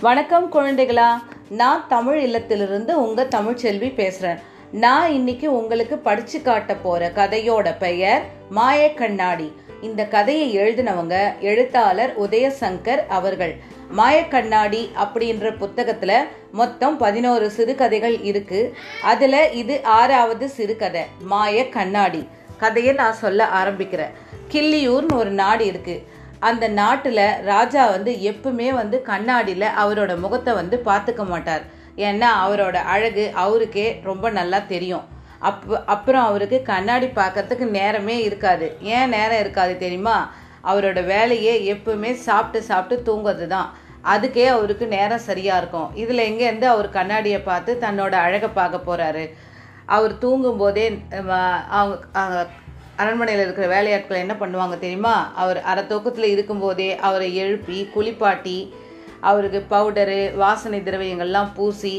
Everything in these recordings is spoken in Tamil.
வணக்கம் குழந்தைகளா. நான் தமிழ் இல்லத்திலிருந்து உங்க தமிழ்ச்செல்வி பேசுறேன். நான் இன்னைக்கு உங்களுக்கு படிச்சு காட்ட போற கதையோட பெயர் மாய கண்ணாடி இந்த கதையை எழுதினவங்க எழுத்தாளர் உதயசங்கர் அவர்கள். மாய கண்ணாடி அப்படின்ற புத்தகத்துல மொத்தம் பதினோரு சிறுகதைகள் இருக்கு. அதுல இது ஆறாவது சிறுகதை மாய கண்ணாடி கதையை நான் சொல்ல ஆரம்பிக்கிறேன். கிள்ளியூர்னு ஒரு நாடு இருக்குது அந்த நாட்டில் ராஜா வந்து எப்பவுமே வந்து கண்ணாடியில் அவரோட முகத்தை வந்து பார்த்துக்க மாட்டார். ஏன்னா அவரோட அழகு அவருக்கே ரொம்ப நல்லா தெரியும். அப் அப்புறம் அவருக்கு கண்ணாடி பார்க்கறதுக்கு நேரமே இருக்காது. ஏன் நேரம் இருக்காது தெரியுமா? அவரோட வேலையே எப்பவுமே சாப்பிட்டு சாப்பிட்டு தூங்குறது தான் அதுக்கே அவருக்கு நேரம் சரியாக இருக்கும். இதில் எங்கேருந்து அவர் கண்ணாடியை பார்த்து தன்னோட அழகை பார்க்க போகிறாரு அவர் தூங்கும்போதே அவங்க அரண்மனையில் இருக்கிற வேலையாட்கள் என்ன பண்ணுவாங்க தெரியுமா? அவர் அரை தூக்கத்தில் இருக்கும்போதே அவரை எழுப்பி குளிப்பாட்டி அவருக்கு பவுடரு வாசனை திரவியங்கள்லாம் பூசி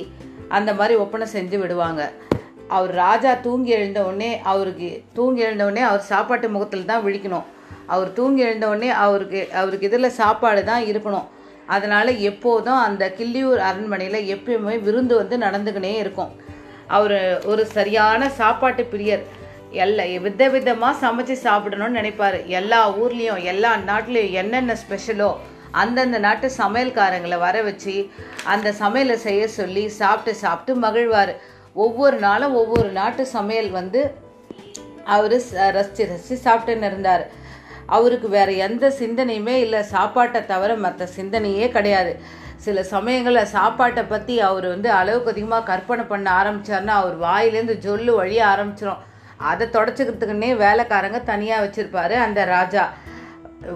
அந்த மாதிரி ஒப்பனை செஞ்சு விடுவாங்க. அவர் ராஜா தூங்கி எழுந்த உடனே அவருக்கு தூங்கி எழுந்த உடனே அவர் சாப்பாட்டு முகத்தில் தான் விழிக்கணும். அவர் தூங்கி எழுந்த உடனே அவருக்கு அவருக்கு இதில் சாப்பாடு தான் இருக்கணும். அதனால் எப்போதும் அந்த கிள்ளியூர் அரண்மனையில் எப்பயுமே விருந்து வந்து நடந்துக்கினே இருக்கும். அவர் ஒரு சரியான சாப்பாட்டு பிரியர். எல்லா வித விதமாக சமைச்சு சாப்பிடணும்னு நினைப்பார். எல்லா ஊர்லேயும் எல்லா நாட்டிலையும் என்னென்ன ஸ்பெஷலோ அந்தந்த நாட்டு சமையல்காரங்களை வர வச்சு அந்த சமையலை செய்ய சொல்லி சாப்பிட்டு சாப்பிட்டு மகிழ்வார். ஒவ்வொரு நாளும் ஒவ்வொரு நாட்டு சமையல் வந்து அவர் ரசித்து ரசித்து சாப்பிட்டுன்னு இருந்தார். அவருக்கு வேறு எந்த சிந்தனையுமே இல்லை. சாப்பாட்டை தவிர மற்ற சிந்தனையே கிடையாது. சில சமயங்களில் சாப்பாட்டை பற்றி அவர் வந்து அளவுக்கு அதிகமாக கற்பனை பண்ண ஆரம்பித்தார்னா அவர் வாயிலேருந்து ஜொல்லு வழிய ஆரம்பிச்சிடும் அதை தொடச்சிக்கிறதுக்குன்னே வேலைக்காரங்க தனியாக வச்சுருப்பாரு. அந்த ராஜா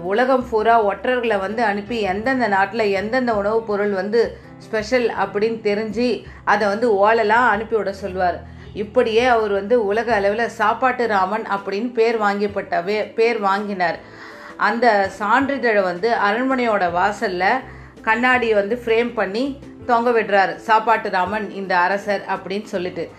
உலகம் பூரா ஒற்றர்களை வந்து அனுப்பி எந்தெந்த நாட்டில் எந்தெந்த உணவுப் பொருள் வந்து ஸ்பெஷல் அப்படின்னு தெரிஞ்சு அதை வந்து ஓலெல்லாம் அனுப்பிவிட சொல்வார் இப்படியே அவர் வந்து உலக அளவில் சாப்பாட்டு ராமன் அப்படின்னு பேர் வாங்கிப்பட்டவே பேர் வாங்கினார். அந்த சான்றிதழை வந்து அரண்மனையோட வாசலில் கண்ணாடியை வந்து ஃப்ரேம் பண்ணி தொங்க விடுறார். சாப்பாட்டு ராமன் இந்த அரசர் அப்படின்னு சொல்லிட்டு.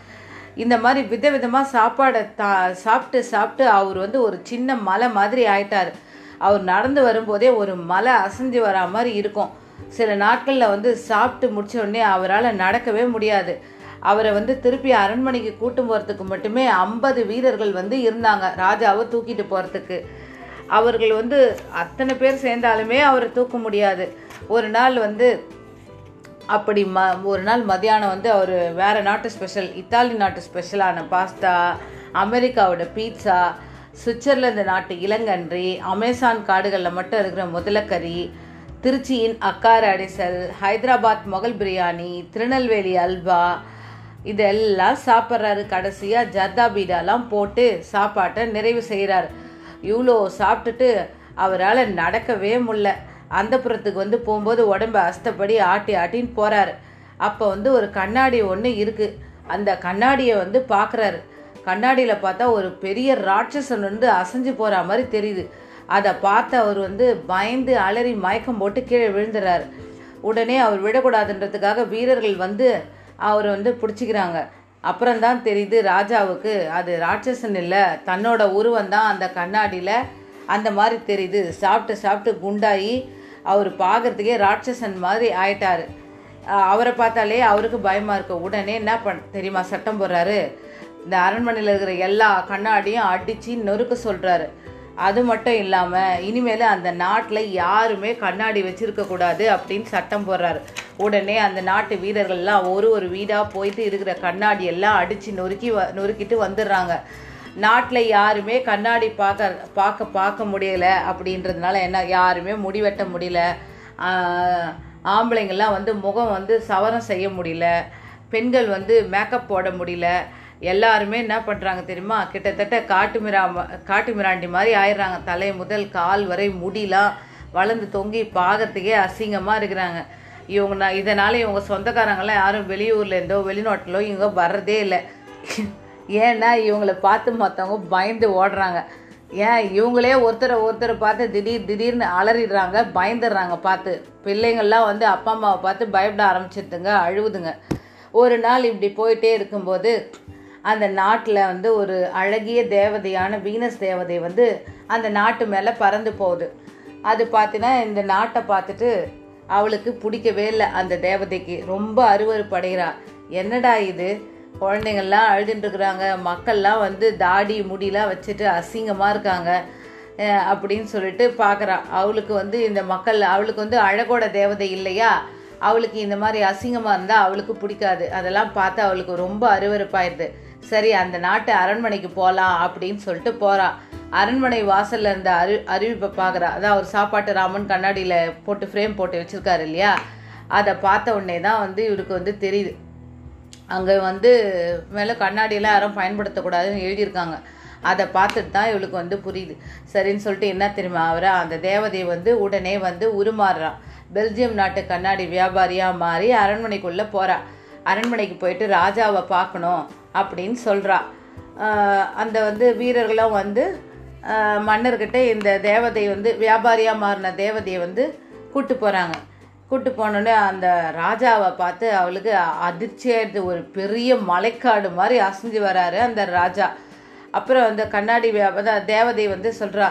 இந்த மாதிரி விதவிதமாக சாப்பாடை தா சாப்பிட்டு சாப்பிட்டு அவர் வந்து ஒரு சின்ன மலை மாதிரி ஆயிட்டார். அவர் நடந்து வரும்போதே ஒரு மலை அசைஞ்சு வரா மாதிரி இருக்கும். சில நாட்களில் வந்து சாப்பிட்டு முடிச்ச உடனே அவரால் நடக்கவே முடியாது. அவரை வந்து திருப்பி அரண்மனைக்கு கூட்டும் போகிறதுக்கு மட்டுமே ஐம்பது வீரர்கள் வந்து இருந்தாங்க ராஜாவை தூக்கிட்டு போகிறதுக்கு அவர்கள் வந்து அத்தனை பேர் சேர்ந்தாலுமே அவரை தூக்க முடியாது. ஒரு நாள் வந்து அப்படி ம ஒரு நாள் மதியானம் வந்து அவர் வேறு நாட்டு ஸ்பெஷல் இத்தாலி நாட்டு ஸ்பெஷலான பாஸ்தா அமெரிக்காவோட பீட்சா சுவிட்சர்லாந்து நாட்டு இளங்கன்றி அமேசான் காடுகளில் மட்டும் இருக்கிற முதலக்கறி திருச்சியின் அக்கார் அடிசல் ஹைதராபாத் மொகல் பிரியாணி திருநெல்வேலி அல்வா இதெல்லாம் சாப்பிட்றாரு. கடைசியாக ஜர்தா பீடாலாம் போட்டு சாப்பாட்டை நிறைவு செய்கிறார் இவ்வளோ சாப்பிட்டுட்டு அவரால் நடக்கவே முடில அந்த புறத்துக்கு வந்து போகும்போது உடம்ப அஸ்தப்படி ஆட்டி ஆட்டின்னு போகிறாரு அப்போ வந்து ஒரு கண்ணாடி ஒன்று இருக்குது அந்த கண்ணாடியை வந்து பார்க்குறாரு கண்ணாடியில் பார்த்தா ஒரு பெரிய ராட்சசன் வந்து அசைஞ்சு போகிற மாதிரி தெரியுது. அதை பார்த்து அவர் வந்து பயந்து அலறி மயக்கம் போட்டு கீழே விழுந்துறாரு. உடனே அவர் விடக்கூடாதுன்றதுக்காக வீரர்கள் வந்து அவரை வந்து பிடிச்சிக்கிறாங்க. அப்புறம்தான் தெரியுது ராஜாவுக்கு அது ராட்சசன் இல்லை தன்னோட உருவம் தான் அந்த கண்ணாடியில். அந்த மாதிரி தெரியுது. சாப்பிட்டு சாப்பிட்டு குண்டாகி அவர் பார்க்கறதுக்கே ராட்சசன் மாதிரி ஆயிட்டார். அவரை பார்த்தாலே அவருக்கு பயமாக இருக்கும் உடனே என்ன பண் தெரியுமா சட்டம் போடுறாரு. இந்த அரண்மனையில் இருக்கிற எல்லா கண்ணாடியும் அடித்து நொறுக்க சொல்கிறாரு அது மட்டும் இல்லாமல் இனிமேல் அந்த நாட்டில் யாருமே கண்ணாடி வச்சுருக்கக்கூடாது அப்படின்னு சட்டம் போடுறாரு. உடனே அந்த நாட்டு வீரர்கள்லாம் ஒரு ஒரு வீடாக போயிட்டு இருக்கிற கண்ணாடி எல்லாம் அடித்து நொறுக்கி வ நொறுக்கிட்டு வந்துடுறாங்க. நாட்டில் யாருமே கண்ணாடி பார்க்க பார்க்க பார்க்க முடியல அப்படின்றதுனால என்ன யாருமே முடிவெட்ட முடியல. ஆம்பளைங்கள்லாம் வந்து முகம் வந்து சவரம் செய்ய முடியல. பெண்கள் வந்து மேக்கப் போட முடியல. எல்லாருமே என்ன பண்ணுறாங்க தெரியுமா? கிட்டத்தட்ட காட்டு மிரா காட்டு மிராண்டி மாதிரி ஆயிடுறாங்க. தலை முதல் கால் வரை முடிலாம் வளர்ந்து தொங்கி பார்க்கறதுக்கே அசிங்கமாக இருக்கிறாங்க. இவங்க நான் இதனால் இவங்க சொந்தக்காரங்களாம் யாரும் வெளியூர்லேருந்தோ வெளிநாட்டிலோ இவங்க வர்றதே இல்லை. ஏன்னா இவங்களை பார்த்து மற்றவங்க பயந்து ஓடுறாங்க. ஏன்? இவங்களே ஒருத்தரை ஒருத்தரை பார்த்து திடீர் திடீர்னு அலறிடுறாங்க பயந்துடுறாங்க பார்த்து. பிள்ளைங்கள்லாம் வந்து அப்பா அம்மாவை பார்த்து பயப்பட ஆரம்பிச்சிருதுங்க அழுவுதுங்க. ஒரு நாள் இப்படி போயிட்டே இருக்கும்போது அந்த நாட்டில் வந்து ஒரு அழகிய தேவதையான வீனஸ் தேவதை வந்து அந்த நாட்டு மேலே பறந்து போகுது. அது பார்த்தீங்கன்னா இந்த நாட்டை பார்த்துட்டு அவளுக்கு பிடிக்கவே இல்லை அந்த தேவதைக்கு. ரொம்ப அருவருப்படைகிறா. என்னடா இது? குழந்தைங்கள்லாம் அழுதுட்டுருக்குறாங்க மக்கள்லாம் வந்து தாடி முடியெலாம் வச்சுட்டு அசிங்கமாக இருக்காங்க. அப்படின்னு சொல்லிட்டு பார்க்குறா அவளுக்கு வந்து இந்த மக்கள் அவளுக்கு வந்து அழகோட தேவதை இல்லையா? அவளுக்கு இந்த மாதிரி அசிங்கமாக இருந்தால் அவளுக்கு பிடிக்காது. அதெல்லாம் பார்த்து அவளுக்கு ரொம்ப அருவருப்பாயிருது. சரி அந்த நாட்டு அரண்மனைக்கு போகலாம் அப்படின்னு சொல்லிட்டு போகிறா அரண்மனை வாசல்ல இருந்த அறி அறிவிப்பை பார்க்குறா அதான் அவர் சாப்பாட்டு ராமன் கண்ணாடியில் போட்டு ஃப்ரேம் போட்டு வச்சுருக்காரு இல்லையா? அதை பார்த்த உடனே தான் வந்து இவருக்கு வந்து தெரியுது. அங்கே வந்து மேலே கண்ணாடியெல்லாம் யாரும் பயன்படுத்தக்கூடாதுன்னு எழுதியிருக்காங்க. அதை பார்த்துட்டு தான் இவளுக்கு வந்து புரியுது. சரின்னு சொல்லிட்டு என்ன தெரியுமா அவரை? அந்த தேவதையை வந்து உடனே வந்து உருமாறுறான். பெல்ஜியம் நாட்டு கண்ணாடி வியாபாரியாக மாறி அரண்மனைக்குள்ளே போகிறா அரண்மனைக்கு போயிட்டு ராஜாவை பார்க்கணும் அப்படின்னு சொல்கிறா அந்த வந்து வீரர்களும் வந்து மன்னர்கிட்ட இந்த தேவதை வந்து வியாபாரியாக மாறின தேவதையை வந்து கூப்பிட்டு போகிறாங்க கூட்டு போனோடனே அந்த ராஜாவை பார்த்து அவளுக்கு அதிர்ச்சியாயிடுது ஒரு பெரிய மலைக்காடு மாதிரி அசைஞ்சு வராரு அந்த ராஜா. அப்புறம் அந்த கண்ணாடி வியா- தேவதை வந்து சொல்கிறா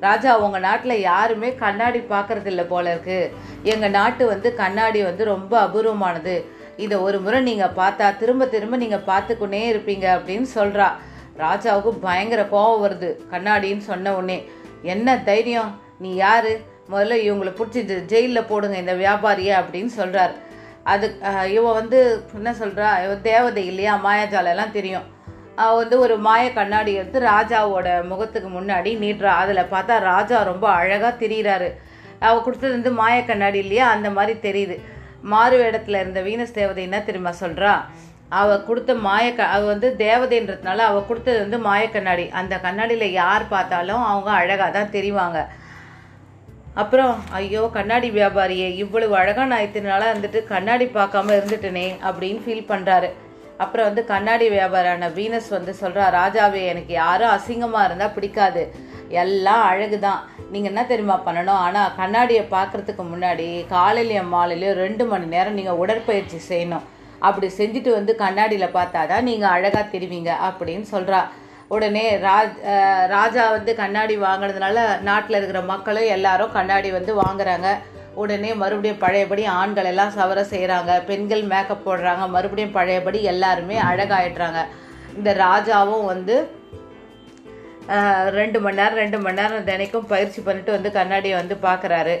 ராஜா உங்கள் நாட்டில் யாருமே கண்ணாடி பார்க்கறது இல்லை போல இருக்கு. எங்கள் நாட்டு வந்து கண்ணாடி வந்து ரொம்ப அபூர்வமானது. இதை ஒரு முறை நீங்கள் பார்த்தா திரும்ப திரும்ப நீங்கள் பார்த்துக்கொண்டே இருப்பீங்க அப்படின்னு சொல்கிறா ராஜாவுக்கு பயங்கர கோவம் வருது கண்ணாடின்னு சொன்ன உடனே. என்ன தைரியம்? நீ யாரு? முதல்ல இவங்களை பிடிச்சி ஜெயிலில் போடுங்க இந்த வியாபாரியை அப்படின்னு சொல்கிறார் அது அஹ், இவ வந்து என்ன சொல்கிறா இவ தேவதை இல்லையா? மாயாஜாலெல்லாம் தெரியும். அவள் வந்து ஒரு மாய கண்ணாடி எடுத்து ராஜாவோட முகத்துக்கு முன்னாடி நீட்டுறா. அதில் பார்த்தா ராஜா ரொம்ப அழகாக தெரிகிறாரு அவள் கொடுத்தது வந்து மாய கண்ணாடி இல்லையா? அந்த மாதிரி தெரியுது. மாறு வேடத்தில் இருந்த வீனஸ் தேவதை என்ன தெரியுமா சொல்கிறா அவள் கொடுத்த மாய க அவ வந்து தேவதைன்றதுனால அவள் கொடுத்தது வந்து மாய கண்ணாடி. அந்த கண்ணாடியில் யார் பார்த்தாலும் அவங்க அழகாக தான் தெரிவாங்க. அப்புறம் ஐயோ கண்ணாடி வியாபாரியே இவ்வளவு அழகான நாளாக வந்துட்டு கண்ணாடி பார்க்காம இருந்துட்டனே அப்படின்னு ஃபீல் பண்ணுறாரு அப்புறம் வந்து கண்ணாடி வியாபாரான வீனஸ் வந்து சொல்கிறா ராஜாவே எனக்கு யாரும் அசிங்கமாக இருந்தால் பிடிக்காது. எல்லாம் அழகு தான் நீங்கள் என்ன தெரியுமா பண்ணணும்? ஆனால் கண்ணாடியை பார்க்கறதுக்கு முன்னாடி காலையிலையும் மாலையிலையும் ரெண்டு மணி நேரம் நீங்கள் உடற்பயிற்சி செய்யணும். அப்படி செஞ்சுட்டு வந்து கண்ணாடியில் பார்த்தா தான் நீங்கள் அழகாக தெரிவிங்க அப்படின்னு சொல்கிறா உடனே ராஜ் ராஜா வந்து கண்ணாடி வாங்கினதுனால நாட்டில் இருக்கிற மக்களும் எல்லாரும் கண்ணாடி வந்து வாங்குறாங்க. உடனே மறுபடியும் பழையபடி ஆண்கள் எல்லாம் சவர செய்கிறாங்க பெண்கள் மேக்கப் போடுறாங்க. மறுபடியும் பழையபடி எல்லாருமே அழகாயிடுறாங்க. இந்த ராஜாவும் வந்து ரெண்டு மணி நேரம் ரெண்டு மணி நேரம் தினைக்கும் பயிற்சி பண்ணிட்டு வந்து கண்ணாடியை வந்து பார்க்குறாரு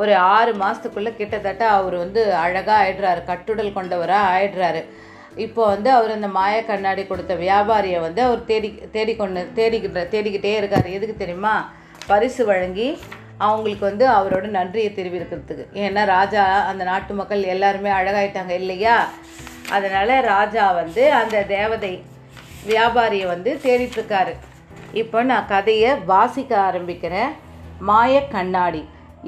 ஒரு ஆறு மாதத்துக்குள்ளே கிட்டத்தட்ட அவர் வந்து அழகாக ஆயிடுறாரு கட்டுடல் கொண்டவராக ஆயிடுறாரு. இப்போ வந்து அவர் அந்த மாய கண்ணாடி கொடுத்த வியாபாரியை வந்து அவர் தேடி தேடிக்கொண்டு தேடிக்கிட்ட தேடிக்கிட்டே இருக்கார். எதுக்கு தெரியுமா? பரிசு வழங்கி அவங்களுக்கு வந்து அவரோட நன்றியை தெரிவிக்கிறதுக்கு. ஏன்னா ராஜா அந்த நாட்டு மக்கள் எல்லாருமே அழகாயிட்டாங்க இல்லையா? அதனால் ராஜா வந்து அந்த தேவதை வியாபாரியை வந்து தேடிட்டுருக்காரு. இப்போ நான் கதையை வாசிக்க ஆரம்பிக்கிறேன் மாய கண்ணாடி.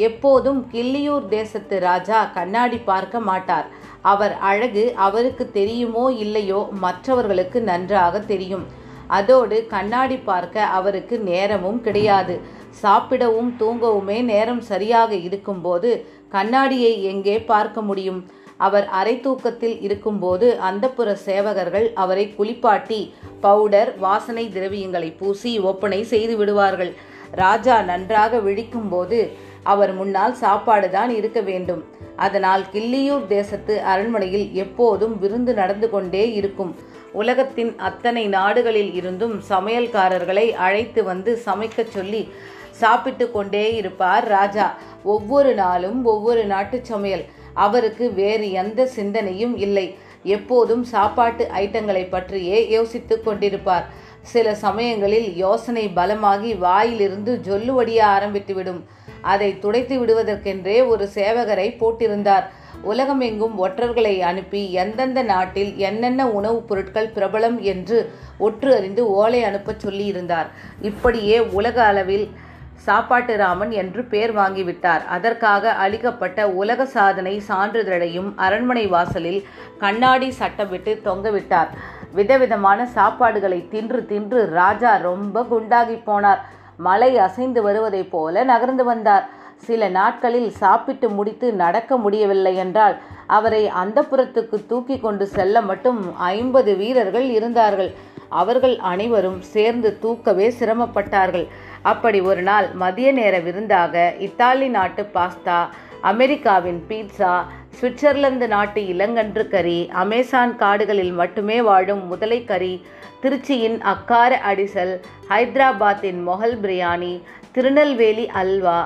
எப்போதும் கிள்ளியூர் தேசத்து ராஜா கண்ணாடி பார்க்க மாட்டார். அவர் அழகு அவருக்கு தெரியுமோ இல்லையோ மற்றவர்களுக்கு நன்றாக தெரியும். அதோடு கண்ணாடி பார்க்க அவருக்கு நேரமும் கிடையாது. சாப்பிடவும் தூங்கவுமே நேரம் சரியாக இருக்கும்போது கண்ணாடியை எங்கே பார்க்க முடியும்? அவர் அரை தூக்கத்தில் இருக்கும்போது அந்தப்புற சேவகர்கள் அவரை குளிப்பாட்டி பவுடர் வாசனை திரவியங்களை பூசி ஒப்பனை செய்து விடுவார்கள். ராஜா நன்றாக விழிக்கும்போது அவர் முன்னால் சாப்பாடு தான் இருக்க வேண்டும். அதனால் கிள்ளியூர் தேசத்து அரண்மனையில் எப்போதும் விருந்து நடந்து கொண்டே இருக்கும். உலகத்தின் அத்தனை நாடுகளில் இருந்தும் சமையல்காரர்களை அழைத்து வந்து சமைக்கச் சொல்லி சாப்பிட்டு கொண்டே இருப்பார் ராஜா. ஒவ்வொரு நாளும் ஒவ்வொரு நாட்டு சமையல். அவருக்கு வேறு எந்த சிந்தனையும் இல்லை. எப்போதும் சாப்பாட்டு ஐட்டங்களை பற்றியே யோசித்து கொண்டிருப்பார். சில சமயங்களில் யோசனை பலமாகி வாயிலிருந்து ஜொல்லுவடிய ஆரம்பித்துவிடும். அதை துடைத்து விடுவதற்கென்றே ஒரு சேவகரை போட்டிருந்தார். உலகமெங்கும் ஒற்றர்களை அனுப்பி எந்தெந்த நாட்டில் என்னென்ன உணவுப் பொருட்கள் பிரபலம் என்று ஒற்று அறிந்து ஓலை அனுப்பச் சொல்லியிருந்தார். இப்படியே உலக அளவில் சாப்பாட்டு ராமன் என்று பேர் வாங்கிவிட்டார். அதற்காக அளிக்கப்பட்ட உலக சாதனை சான்றிதழையும் அரண்மனை வாசலில் கண்ணாடி சட்டமிட்டு தொங்கவிட்டார் விதவிதமான சாப்பாடுகளை தின்று தின்று ராஜா ரொம்ப குண்டாகி போனார். மலை அசைந்து வருவதைப் போல நகர்ந்து வந்தார். சில நாட்களில் சாப்பிட்டு முடித்து நடக்க முடியவில்லை என்றால் அவரை அந்தப்புறத்துக்கு தூக்கி கொண்டு செல்ல மட்டும் ஐம்பது வீரர்கள் இருந்தார்கள். அவர்கள் அனைவரும் சேர்ந்து தூக்கவே சிரமப்பட்டார்கள். அப்படி ஒரு நாள் மதிய நேர விருந்தாக இத்தாலி நாட்டு பாஸ்தா அமெரிக்காவின் பீட்சா சுவிட்சர்லாந்து நாட்டு இளங்கன்று கறி அமேசான் காடுகளில் மட்டுமே வாழும் முதலை கறி திருச்சியின் அக்கார அடிசல் ஹைதராபாத்தின் மொஹல் பிரியாணி திருநெல்வேலி அல்வா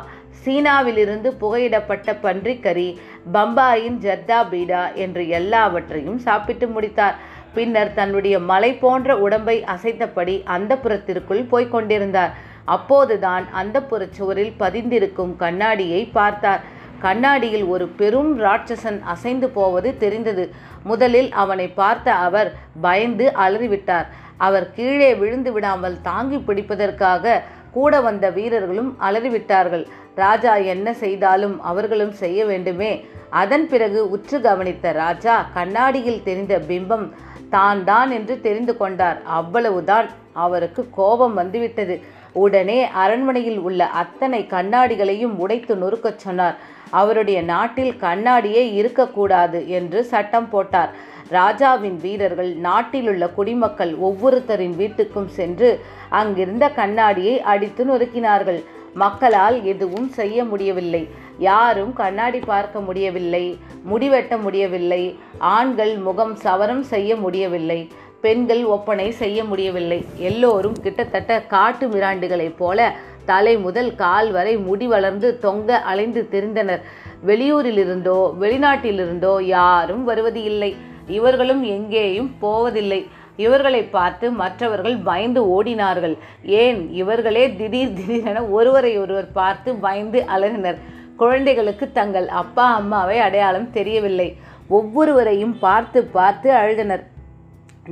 சீனாவிலிருந்து புகையிடப்பட்ட பன்றிக்கறி பம்பாயின் ஜர்தா பீடா என்று எல்லாவற்றையும் சாப்பிட்டு முடித்தார். பின்னர் தன்னுடைய மலை போன்ற உடம்பை அசைத்தபடி அந்த புறத்திற்குள் போய்க் கொண்டிருந்தார். அப்போதுதான் அந்த சுவரில் பதிந்திருக்கும் கண்ணாடியை பார்த்தார். கண்ணாடியில் ஒரு பெரும் ராட்சசன் அசைந்து போவது தெரிந்தது. முதலில் அவனை பார்த்த அவர் பயந்து அலறிவிட்டார். அவர் கீழே விழுந்து விடாமல் தாங்கி பிடிப்பதற்காக கூட வந்த வீரர்களும் அலறிவிட்டார்கள். ராஜா என்ன செய்தாலும் அவர்களும் செய்ய வேண்டுமே. அதன் பிறகு உற்று கவனித்த ராஜா கண்ணாடியில் தெரிந்த பிம்பம் தான் தான் என்று தெரிந்து கொண்டார். அவ்வளவுதான். அவருக்கு கோபம் வந்துவிட்டது. உடனே அரண்மனையில் உள்ள அத்தனை கண்ணாடிகளையும் உடைத்து நொறுக்கச் சொன்னார். அவருடைய நாட்டில் கண்ணாடியே இருக்கக்கூடாது என்று சட்டம் போட்டார். ராஜாவின் வீரர்கள் நாட்டிலுள்ள குடிமக்கள் ஒவ்வொருத்தரின் வீட்டுக்கும் சென்று அங்கிருந்த கண்ணாடியை அடித்து நொறுக்கினார்கள். மக்களால் எதுவும் செய்ய முடியவில்லை. யாரும் கண்ணாடி பார்க்க முடியவில்லை முடிவெட்ட முடியவில்லை. ஆண்கள் முகம் சவரம் செய்ய முடியவில்லை. பெண்கள் ஒப்பனை செய்ய முடியவில்லை. எல்லோரும் கிட்டத்தட்ட காட்டு மிராண்டுகளைப் போல தலை முதல் கால் வரை முடி வளர்ந்து தொங்க அலைந்து திரிந்தனர். வெளியூரிலிருந்தோ வெளிநாட்டிலிருந்தோ யாரும் வருவது இல்லை. இவர்களும் எங்கேயும் போவதில்லை. இவர்களை பார்த்து மற்றவர்கள் பயந்து ஓடினார்கள். ஏன்? இவர்களே திடீர் திடீரென ஒருவரை ஒருவர் பார்த்து பயந்து அலறினர். குழந்தைகளுக்கு தங்கள் அப்பா அம்மாவை அடையாளம் தெரியவில்லை. ஒவ்வொருவரையும் பார்த்து பார்த்து அழுதனர்.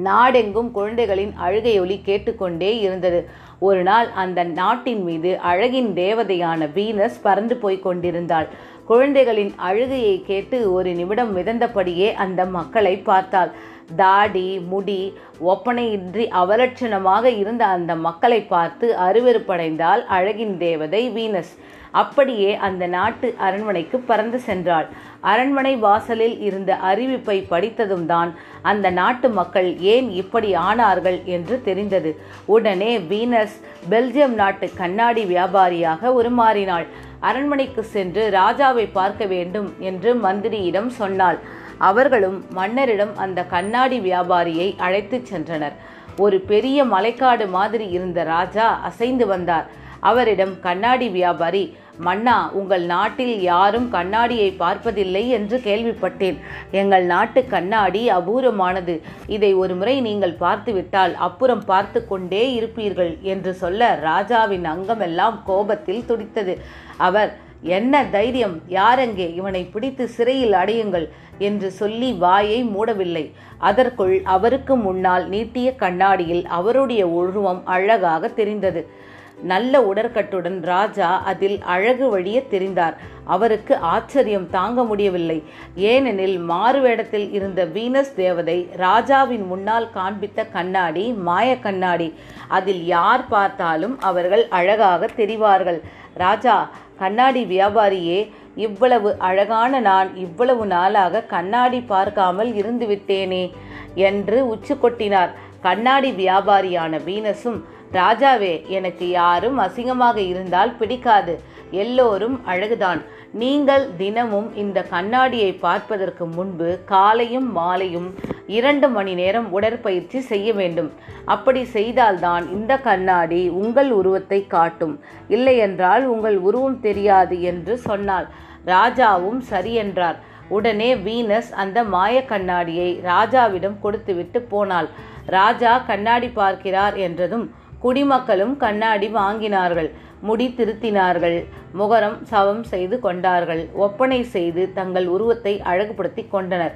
நாடெங்கும் குழந்தைகளின் அழுகை ஒலி கேட்டுக்கொண்டே இருந்தது. ஒரு நாள் அந்த நாட்டின் மீது அழகின் தேவதையான வீனஸ் பறந்து போய் கொண்டிருந்தாள். குழந்தைகளின் அழுகையை கேட்டு ஒரு நிமிடம் மிதந்தபடியே அந்த மக்களை பார்த்தாள். தாடி முடி ஒப்பனையின்றி அவலட்சணமாக இருந்த அந்த மக்களை பார்த்து அருவெருப்படைந்தாள் அழகின் தேவதை வீனஸ். அப்படியே அந்த நாட்டு அரண்மனைக்கு பறந்து சென்றாள். அரண்மனை வாசலில் இருந்த அறிவிப்பை படித்ததும் தான் அந்த நாட்டு மக்கள் ஏன் இப்படி ஆனார்கள் என்று தெரிந்தது. உடனே வீனஸ் பெல்ஜியம் நாட்டு கண்ணாடி வியாபாரியாக உருமாறினாள். அரண்மனைக்கு சென்று ராஜாவை பார்க்க வேண்டும் என்று மந்திரியிடம் சொன்னாள். அவர்களும் மன்னரிடம் அந்த கண்ணாடி வியாபாரியை அழைத்துச் சென்றனர். ஒரு பெரிய மலைக்காடு மாதிரி இருந்த ராஜா அசைந்து வந்தார். அவரிடம் கண்ணாடி வியாபாரி மன்னா உங்கள் நாட்டில் யாரும் கண்ணாடியை பார்ப்பதில்லை என்று கேள்விப்பட்டேன். எங்கள் நாட்டு கண்ணாடி அபூரமானது இதை ஒரு முறை நீங்கள் பார்த்துவிட்டால் அப்புறம் பார்த்து கொண்டே இருப்பீர்கள் என்று சொல்ல ராஜாவின் அங்கமெல்லாம் கோபத்தில் துடித்தது. அவர் என்ன தைரியம்? யாரெங்கே? இவனை பிடித்து சிறையில் அடையுங்கள் என்று சொல்லி வாயை மூடவில்லை. அதற்குள் அவருக்கு முன்னால் நீட்டிய கண்ணாடியில் அவருடைய உருவம் அழகாக தெரிந்தது. நல்ல உடற்கட்டுடன் ராஜா அதில் அழகு வழிய தெரிந்தார். அவருக்கு ஆச்சரியம் தாங்க முடியவில்லை. ஏனெனில் மாறுவேடத்தில் இருந்த வீனஸ் தேவதை ராஜாவின் முன்னால் காண்பித்த கண்ணாடி மாய கண்ணாடி. அதில் யார் பார்த்தாலும் அவர்கள் அழகாக தெரிவார்கள். ராஜா கண்ணாடி வியாபாரியே இவ்வளவு அழகான நான் இவ்வளவு நாளாக கண்ணாடி பார்க்காமல் இருந்து விட்டேனே என்று உச்சு கொட்டினார் கண்ணாடி வியாபாரியான வீனஸும் ராஜாவே எனக்கு யாரும் அசிங்கமாக இருந்தால் பிடிக்காது. எல்லோரும் அழகுதான். நீங்கள் தினமும் இந்த கண்ணாடியை பார்ப்பதற்கு முன்பு காலையும் மாலையும் இரண்டு மணி நேரம் உடற்பயிற்சி செய்ய வேண்டும். அப்படி செய்தால்தான் இந்த கண்ணாடி உங்கள் உருவத்தை காட்டும். இல்லையென்றால் உங்கள் உருவம் தெரியாது என்று சொன்னாள். ராஜாவும் சரி என்றார். உடனே வீனஸ் அந்த மாய கண்ணாடியை ராஜாவிடம் கொடுத்துவிட்டு போனாள். ராஜா கண்ணாடி பார்க்கிறார் என்றதும் குடிமக்களும் கண்ணாடி வாங்கினார்கள். முடி திருத்தினார்கள். முகரம் சவம் செய்து கொண்டார்கள். ஒப்பனை செய்து தங்கள் உருவத்தை அழகுபடுத்தி கொண்டனர்.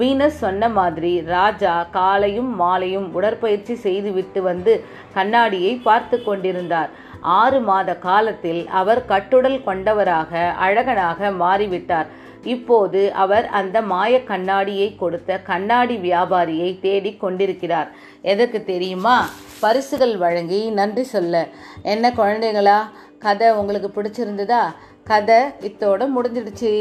வீனஸ் சொன்ன மாதிரி ராஜா காலையும் மாலையும் உடற்பயிற்சி செய்துவிட்டு வந்து கண்ணாடியை பார்த்து கொண்டிருந்தார். ஆறு மாத காலத்தில் அவர் கட்டுடல் கொண்டவராக அழகனாக மாறிவிட்டார். இப்போது அவர் அந்த மாய கண்ணாடியை கொடுத்த கண்ணாடி வியாபாரியை தேடிக் கொண்டிருக்கிறார். எதற்கு தெரியுமா? பரிசுகள் வழங்கி நன்றி சொல்ல. என்ன குழந்தைங்களா கதை உங்களுக்கு பிடிச்சிருந்ததா? கதை இத்தோட முடிஞ்சிடுச்சு.